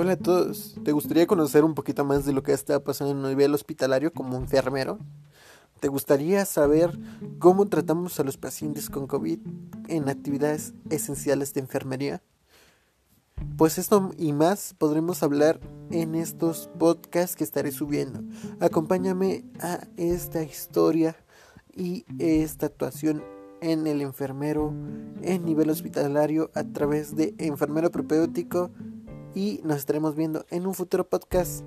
Hola a todos. ¿Te gustaría conocer un poquito más de lo que está pasando en el nivel hospitalario como enfermero? ¿Te gustaría saber cómo tratamos a los pacientes con COVID en actividades esenciales de enfermería? Pues esto y más podremos hablar en estos podcasts que estaré subiendo. Acompáñame a esta historia y esta actuación en el enfermero en nivel hospitalario a través de enfermero propedéutico y nos estaremos viendo en un futuro podcast.